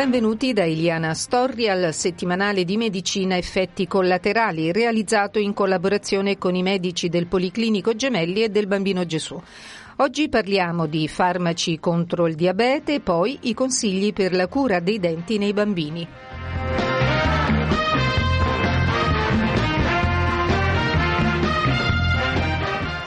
Benvenuti da Iliana Storri al settimanale di medicina effetti collaterali realizzato in collaborazione con i medici del Policlinico Gemelli e del Bambino Gesù. Oggi parliamo di farmaci contro il diabete e poi i consigli per la cura dei denti nei bambini.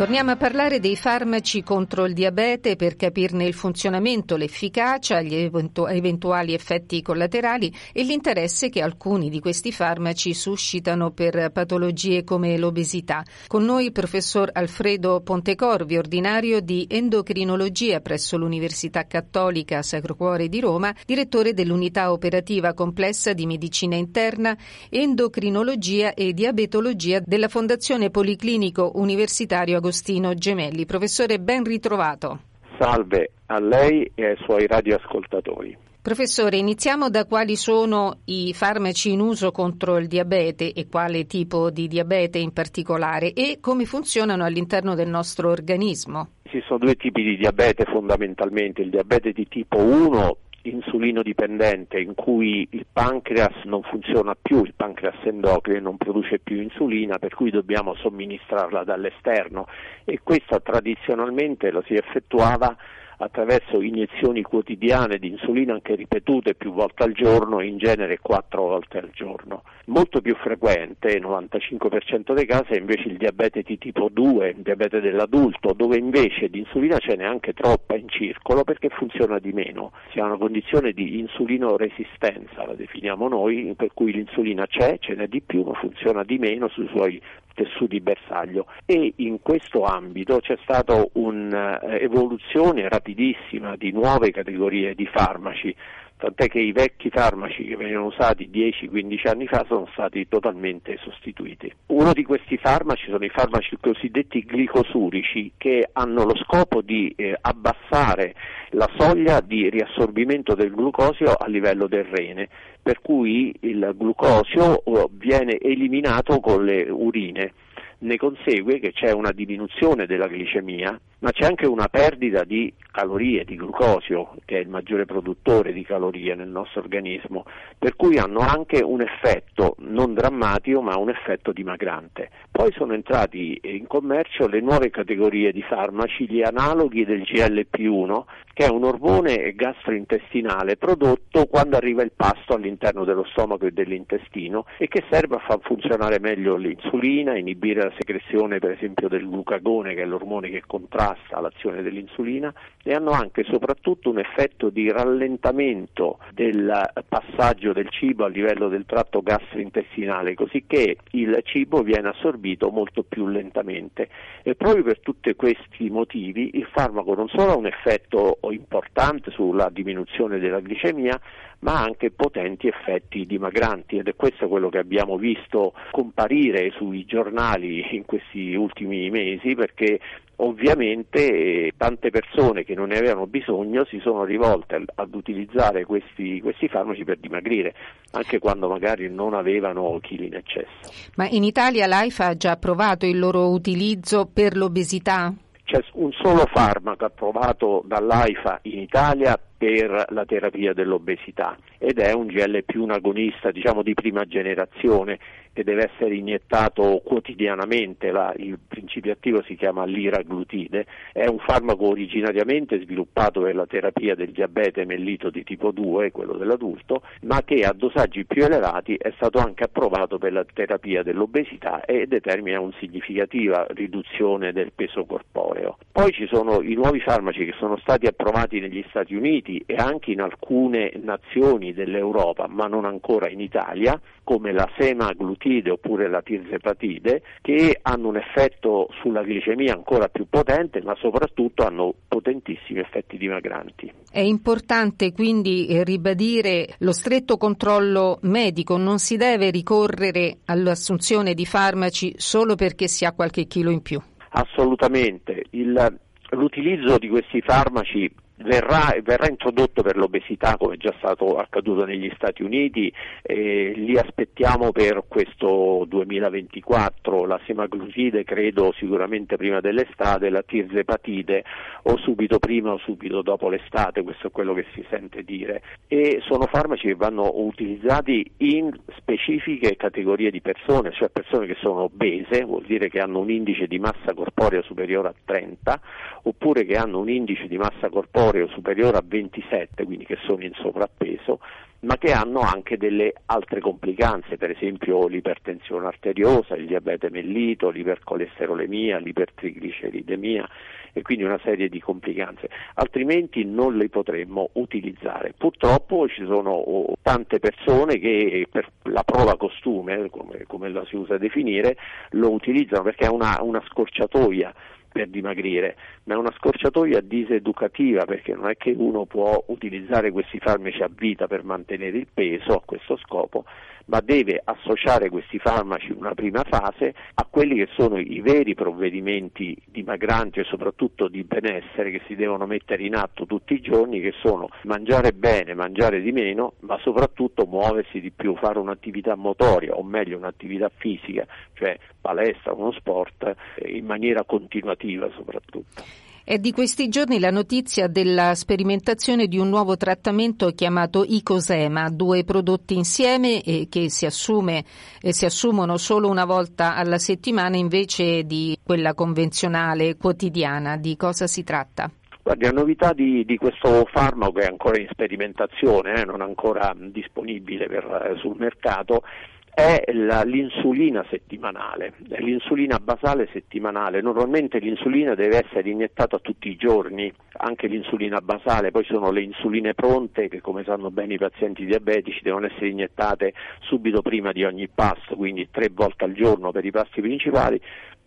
Torniamo a parlare dei farmaci contro il diabete per capirne il funzionamento, l'efficacia, gli eventu- eventuali effetti collaterali e l'interesse che alcuni di questi farmaci suscitano per patologie come l'obesità. Con noi il professor Alfredo Pontecorvi, ordinario di endocrinologia presso l'Università Cattolica Sacro Cuore di Roma, direttore dell'unità operativa complessa di medicina interna, endocrinologia e diabetologia della Fondazione Policlinico Universitario Agostino Agostino Gemelli. Professore, ben ritrovato. Salve a lei e ai suoi radioascoltatori. Professore, iniziamo da quali sono i farmaci in uso contro il diabete e quale tipo di diabete in particolare e come funzionano all'interno del nostro organismo. Ci sono due tipi di diabete fondamentalmente, il diabete di tipo 1 insulino dipendente in cui il pancreas non funziona più, il pancreas endocrino non produce più insulina per cui dobbiamo somministrarla dall'esterno. E questo tradizionalmente lo si effettuava attraverso iniezioni quotidiane di insulina anche ripetute più volte al giorno, in genere quattro volte al giorno. Molto più frequente, il 95% dei casi, è invece il diabete di tipo 2, il diabete dell'adulto, dove invece di insulina ce n'è anche troppa in circolo perché funziona di meno. Si ha una condizione di insulinoresistenza, la definiamo noi, per cui l'insulina c'è, ce n'è di più, ma funziona di meno sui suoi tessuti bersaglio. E in questo ambito c'è stata un'evoluzione rapidissima di nuove categorie di farmaci tant'è che i vecchi farmaci che venivano usati 10-15 anni fa sono stati totalmente sostituiti. Uno di questi farmaci sono i farmaci cosiddetti glicosurici che hanno lo scopo di eh, abbassare la soglia di riassorbimento del glucosio a livello del rene, per cui il glucosio eh, viene eliminato con le urine ne consegue che c'è una diminuzione della glicemia, ma c'è anche una perdita di calorie, di glucosio, che è il maggiore produttore di calorie nel nostro organismo, per cui hanno anche un effetto non drammatico, ma un effetto dimagrante. Poi sono entrati in commercio le nuove categorie di farmaci, gli analoghi del GLP1, che è un ormone gastrointestinale prodotto quando arriva il pasto all'interno dello stomaco e dell'intestino e che serve a far funzionare meglio l'insulina, inibire la secrezione per esempio del glucagone che è l'ormone che contrasta l'azione dell'insulina e hanno anche e soprattutto un effetto di rallentamento del passaggio del cibo a livello del tratto gastrointestinale così che il cibo viene assorbito molto più lentamente. E proprio per tutti questi motivi il farmaco non solo ha un effetto importante sulla diminuzione della glicemia ma anche potenti effetti dimagranti ed è questo quello che abbiamo visto comparire sui giornali in questi ultimi mesi perché ovviamente eh, tante persone che non ne avevano bisogno si sono rivolte ad utilizzare questi, questi farmaci per dimagrire, anche quando magari non avevano chili in eccesso. Ma in Italia l'AIFA ha già approvato il loro utilizzo per l'obesità? C'è un solo farmaco approvato dall'AIFA in Italia per la terapia dell'obesità ed è un GLP1 agonista diciamo di prima generazione che deve essere iniettato quotidianamente, la, il principio attivo si chiama liraglutide, è un farmaco originariamente sviluppato per la terapia del diabete mellito di tipo 2, quello dell'adulto, ma che a dosaggi più elevati è stato anche approvato per la terapia dell'obesità e determina una significativa riduzione del peso corporeo. Poi ci sono i nuovi farmaci che sono stati approvati negli Stati Uniti e anche in alcune nazioni dell'Europa, ma non ancora in Italia, come la semaglutide semaglutide oppure la tirzepatide che hanno un effetto sulla glicemia ancora più potente ma soprattutto hanno potentissimi effetti dimagranti. È importante quindi eh, ribadire lo stretto controllo medico, non si deve ricorrere all'assunzione di farmaci solo perché si ha qualche chilo in più. Assolutamente, Il, l'utilizzo di questi farmaci verrà, verrà, introdotto per l'obesità come è già stato accaduto negli Stati Uniti, eh, li aspettiamo per questo 2024, la semaglutide credo sicuramente prima dell'estate, la tirzepatide o subito prima o subito dopo l'estate, questo è quello che si sente dire. E sono farmaci che vanno utilizzati in specifiche categorie di persone, cioè persone che sono obese, vuol dire che hanno un indice di massa corporea superiore a 30 oppure che hanno un indice di massa corporea corporeo superiore a 27, quindi che sono in sovrappeso, ma che hanno anche delle altre complicanze, per esempio l'ipertensione arteriosa, il diabete mellito, l'ipercolesterolemia, l'ipertrigliceridemia e quindi una serie di complicanze, altrimenti non li potremmo utilizzare. Purtroppo ci sono oh, tante persone che per la prova costume, come, come la si usa definire, lo utilizzano perché è una, una scorciatoia per dimagrire, ma è una scorciatoia diseducativa perché non è che uno può utilizzare questi farmaci a vita per mantenere il peso a questo scopo, ma deve associare questi farmaci in una prima fase a quelli che sono i veri provvedimenti dimagranti e soprattutto di benessere che si devono mettere in atto tutti i giorni, che sono mangiare bene, mangiare di meno, ma soprattutto muoversi di più, fare un'attività motoria o meglio un'attività fisica, cioè palestra, uno sport, eh, in maniera continuativa soprattutto. È di questi giorni la notizia della sperimentazione di un nuovo trattamento chiamato Icosema, due prodotti insieme eh, che si, assume, eh, si assumono solo una volta alla settimana invece di quella convenzionale quotidiana. Di cosa si tratta? Guardi, la novità di, di, questo farmaco è ancora in sperimentazione, eh, non ancora disponibile per, sul mercato, è l'insulina settimanale, l'insulina basale settimanale. Normalmente l'insulina deve essere iniettata tutti i giorni, anche l'insulina basale, poi sono le insuline pronte che come sanno bene i pazienti diabetici devono essere iniettate subito prima di ogni pasto, quindi tre volte al giorno per i pasti principali,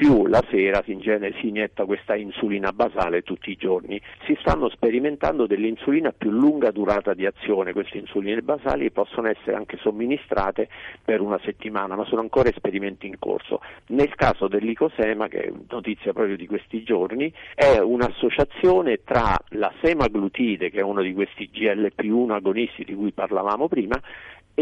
più la sera in genere si inietta questa insulina basale tutti i giorni. Si stanno sperimentando dell'insulina a più lunga durata di azione, queste insuline basali possono essere anche somministrate per una settimana, ma sono ancora esperimenti in corso. Nel caso dell'icosema, che è notizia proprio di questi giorni, è un'associazione tra la semaglutide, che è uno di questi GLP1 agonisti di cui parlavamo prima,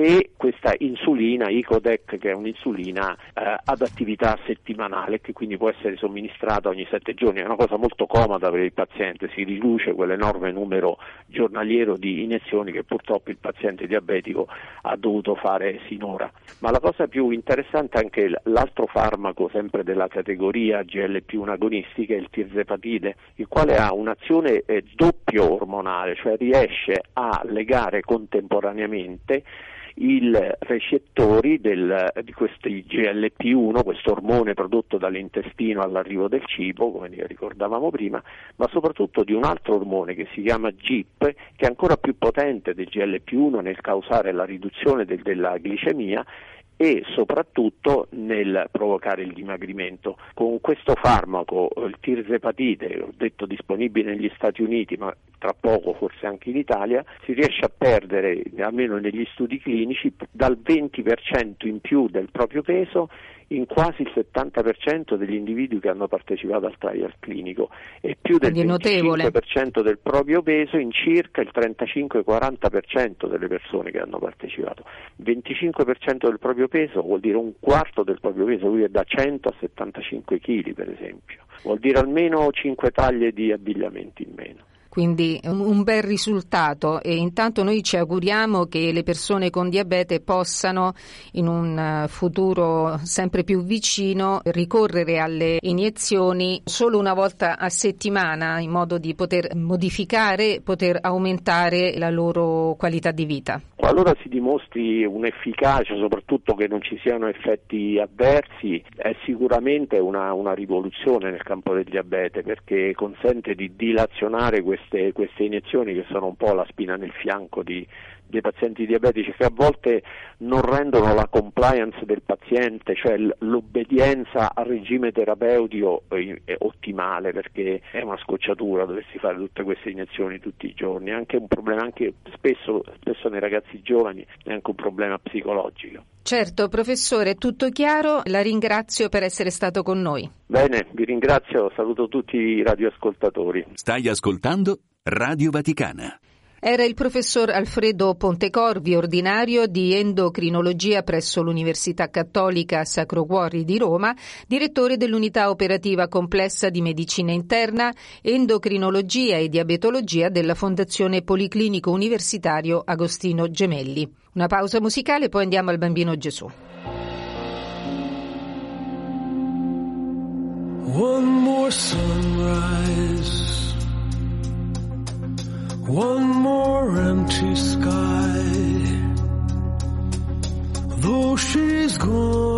e questa insulina Icodec che è un'insulina eh, ad attività settimanale che quindi può essere somministrata ogni sette giorni, è una cosa molto comoda per il paziente, si riduce quell'enorme numero giornaliero di iniezioni che purtroppo il paziente diabetico ha dovuto fare sinora. Ma la cosa più interessante è anche l'altro farmaco sempre della categoria GLP1 agonisti che è il tirzepatide, il quale ha un'azione eh, doppio ormonale, cioè riesce a legare contemporaneamente i recettori del, di questi GLP1, questo ormone prodotto dall'intestino all'arrivo del cibo, come ricordavamo prima, ma soprattutto di un altro ormone che si chiama GIP, che è ancora più potente del GLP1 nel causare la riduzione del, della glicemia e soprattutto nel provocare il dimagrimento. Con questo farmaco, il tirzepatide, ho detto disponibile negli Stati Uniti, ma tra poco forse anche in Italia, si riesce a perdere, almeno negli studi clinici, dal 20% in più del proprio peso in quasi il 70% degli individui che hanno partecipato al trial clinico e più del 25% del proprio peso in circa il 35-40% delle persone che hanno partecipato. 25% del proprio peso vuol dire un quarto del proprio peso, quindi è da 100 a 75 kg per esempio, vuol dire almeno 5 taglie di abbigliamento in meno quindi un bel risultato e intanto noi ci auguriamo che le persone con diabete possano in un eh, futuro sempre più vicino ricorrere alle iniezioni solo una volta a settimana in modo di poter modificare, poter aumentare la loro qualità di vita. Qualora si dimostri un'efficacia, soprattutto che non ci siano effetti avversi, è sicuramente una, una rivoluzione nel campo del diabete perché consente di dilazionare queste, queste iniezioni che sono un po' la spina nel fianco di, dei pazienti diabetici che a volte non rendono la compliance del paziente, cioè l'obbedienza al regime terapeutico eh, ottimale perché è una scocciatura doversi fare tutte queste iniezioni tutti i giorni, è anche un problema anche spesso, spesso nei ragazzi giovani è anche un problema psicologico. Certo, professore, tutto chiaro, la ringrazio per essere stato con noi. Bene, vi ringrazio, saluto tutti i radioascoltatori. Stai ascoltando Radio Vaticana. Era il professor Alfredo Pontecorvi, ordinario di endocrinologia presso l'Università Cattolica Sacro Cuore di Roma, direttore dell'unità operativa complessa di medicina interna, endocrinologia e diabetologia della Fondazione Policlinico Universitario Agostino Gemelli. Una pausa musicale, poi andiamo al Bambino Gesù. One more sunrise. One more empty sky. Though she's gone,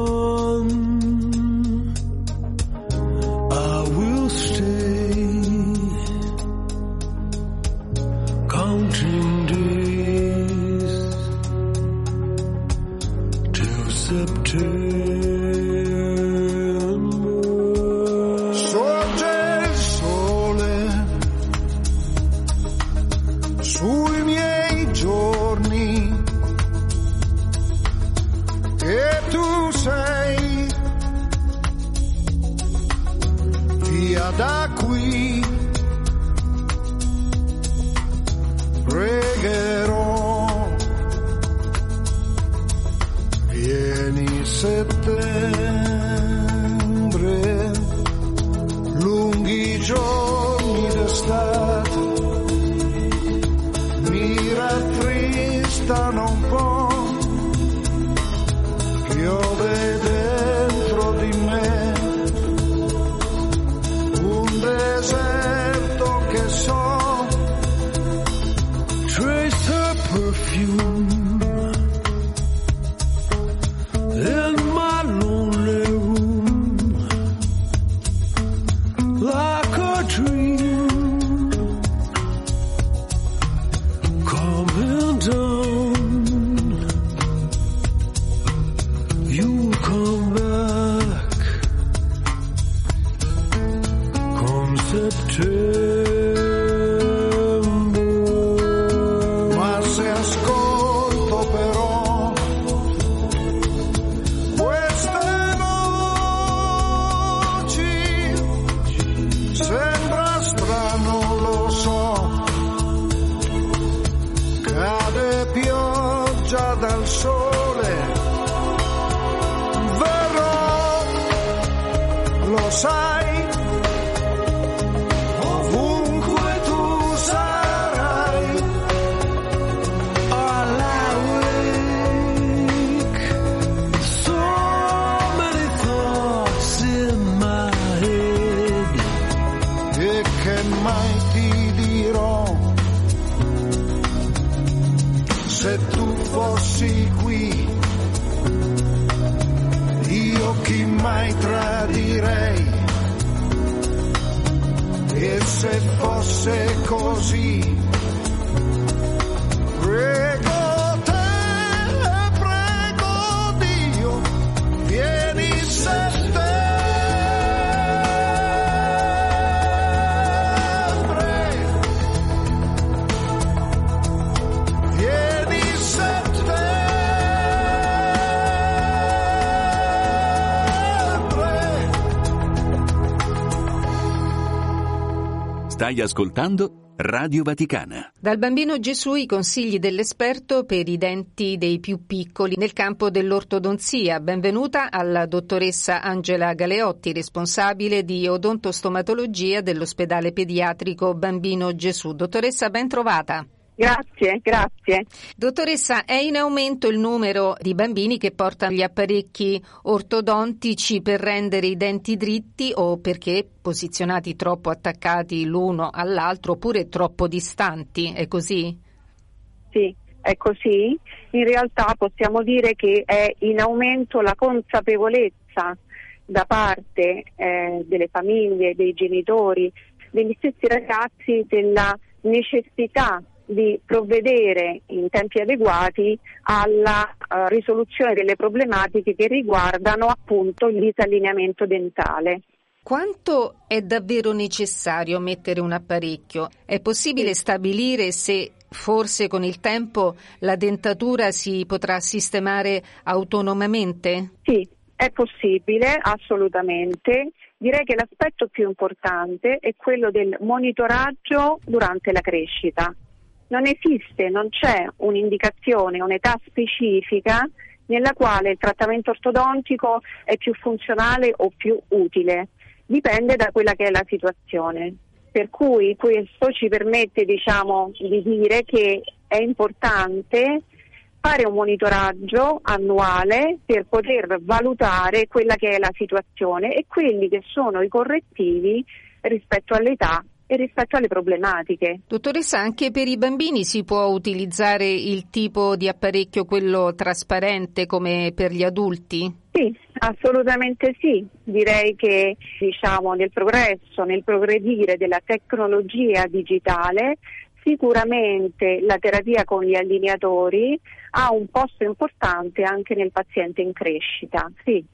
mai ti dirò se tu fossi qui, io chi mai tradirei. E se fosse così, Stai ascoltando Radio Vaticana. Dal bambino Gesù i consigli dell'esperto per i denti dei più piccoli nel campo dell'ortodonzia. Benvenuta alla dottoressa Angela Galeotti, responsabile di odontostomatologia dell'ospedale pediatrico Bambino Gesù. Dottoressa, ben trovata. Grazie, grazie. Dottoressa, è in aumento il numero di bambini che portano gli apparecchi ortodontici per rendere i denti dritti o perché posizionati troppo attaccati l'uno all'altro oppure troppo distanti, è così? Sì, è così. In realtà possiamo dire che è in aumento la consapevolezza da parte eh, delle famiglie, dei genitori, degli stessi ragazzi della necessità di provvedere in tempi adeguati alla uh, risoluzione delle problematiche che riguardano appunto il disallineamento dentale. Quanto è davvero necessario mettere un apparecchio? È possibile stabilire se forse con il tempo la dentatura si potrà sistemare autonomamente? Sì, è possibile, assolutamente. Direi che l'aspetto più importante è quello del monitoraggio durante la crescita non esiste, non c'è un'indicazione, un'età specifica nella quale il trattamento ortodontico è più funzionale o più utile, dipende da quella che è la situazione. Per cui questo ci permette diciamo, di dire che è importante fare un monitoraggio annuale per poter valutare quella che è la situazione e quelli che sono i correttivi rispetto all'età e rispetto alle problematiche. Dottoressa, anche per i bambini si può utilizzare il tipo di apparecchio, quello trasparente, come per gli adulti? Sì, assolutamente sì. Direi che diciamo, nel progresso, nel progredire della tecnologia digitale, sicuramente la terapia con gli allineatori ha un posto importante anche nel paziente in crescita. Sì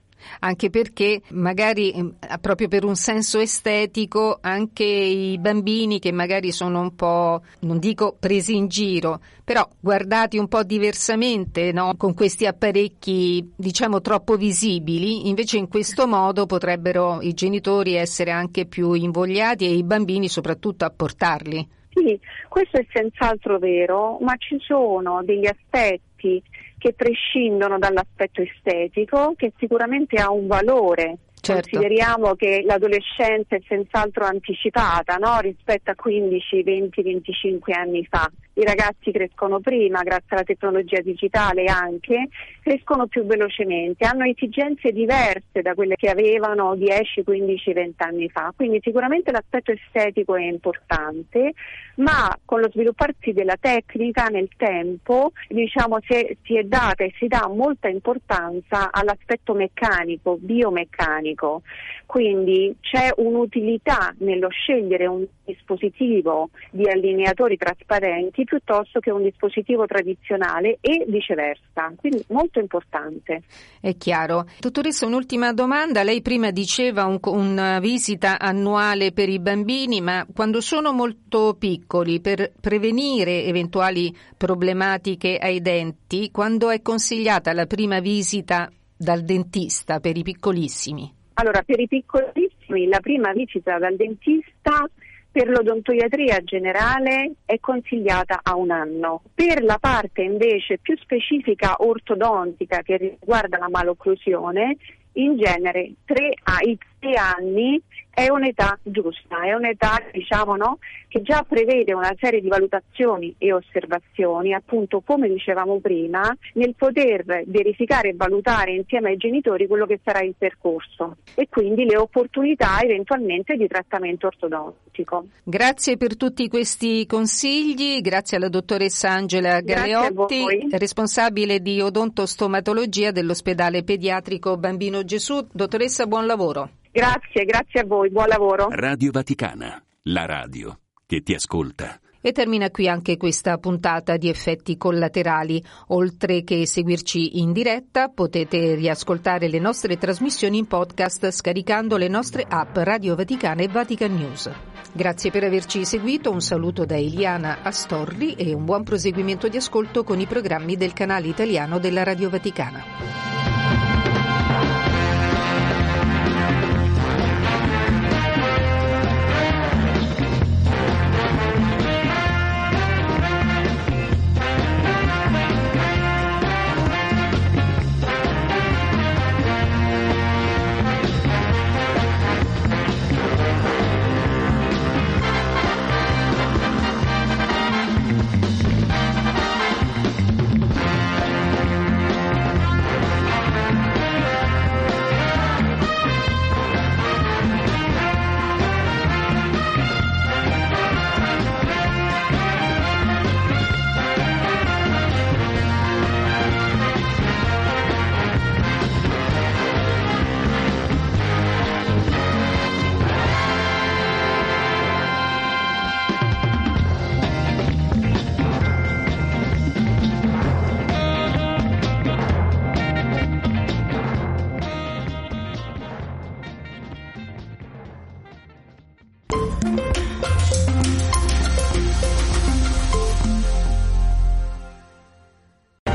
anche perché magari mm, proprio per un senso estetico anche i bambini che magari sono un po', non dico presi in giro, però guardati un po' diversamente no? con questi apparecchi diciamo troppo visibili, invece in questo modo potrebbero i genitori essere anche più invogliati e i bambini soprattutto a portarli. Sì, questo è senz'altro vero, ma ci sono degli aspetti che prescindono dall'aspetto estetico, che sicuramente ha un valore. Certo. Consideriamo che l'adolescenza è senz'altro anticipata no? rispetto a 15, 20, 25 anni fa i ragazzi crescono prima, grazie alla tecnologia digitale anche, crescono più velocemente, hanno esigenze diverse da quelle che avevano 10, 15, 20 anni fa. Quindi sicuramente l'aspetto estetico è importante, ma con lo svilupparsi della tecnica nel tempo diciamo, si, si è data e si dà molta importanza all'aspetto meccanico, biomeccanico. Quindi c'è un'utilità nello scegliere un dispositivo di allineatori trasparenti piuttosto che un dispositivo tradizionale e viceversa. Quindi molto importante. È chiaro. Dottoressa, un'ultima domanda. Lei prima diceva un, una visita annuale per i bambini, ma quando sono molto piccoli, per prevenire eventuali problematiche ai denti, quando è consigliata la prima visita dal dentista per i piccolissimi? Allora, per i piccolissimi la prima visita dal dentista per l'odontoiatria generale è consigliata a un anno. Per la parte invece più specifica ortodontica che riguarda la malocclusione, in genere 3 ai 3 anni è un'età giusta, è un'età diciamo, no, che già prevede una serie di valutazioni e osservazioni, appunto come dicevamo prima, nel poter verificare e valutare insieme ai genitori quello che sarà il percorso e quindi le opportunità eventualmente di trattamento ortodontico. Grazie per tutti questi consigli, grazie alla dottoressa Angela Galeotti, responsabile di odontostomatologia dell'ospedale pediatrico Bambino Gesù. Dottoressa, buon lavoro. Grazie, grazie a voi, buon lavoro. Radio Vaticana, la radio che ti ascolta. E termina qui anche questa puntata di effetti collaterali. Oltre che seguirci in diretta, potete riascoltare le nostre trasmissioni in podcast scaricando le nostre app Radio Vaticana e Vatican News. Grazie per averci seguito, un saluto da Eliana Astorri e un buon proseguimento di ascolto con i programmi del canale italiano della Radio Vaticana.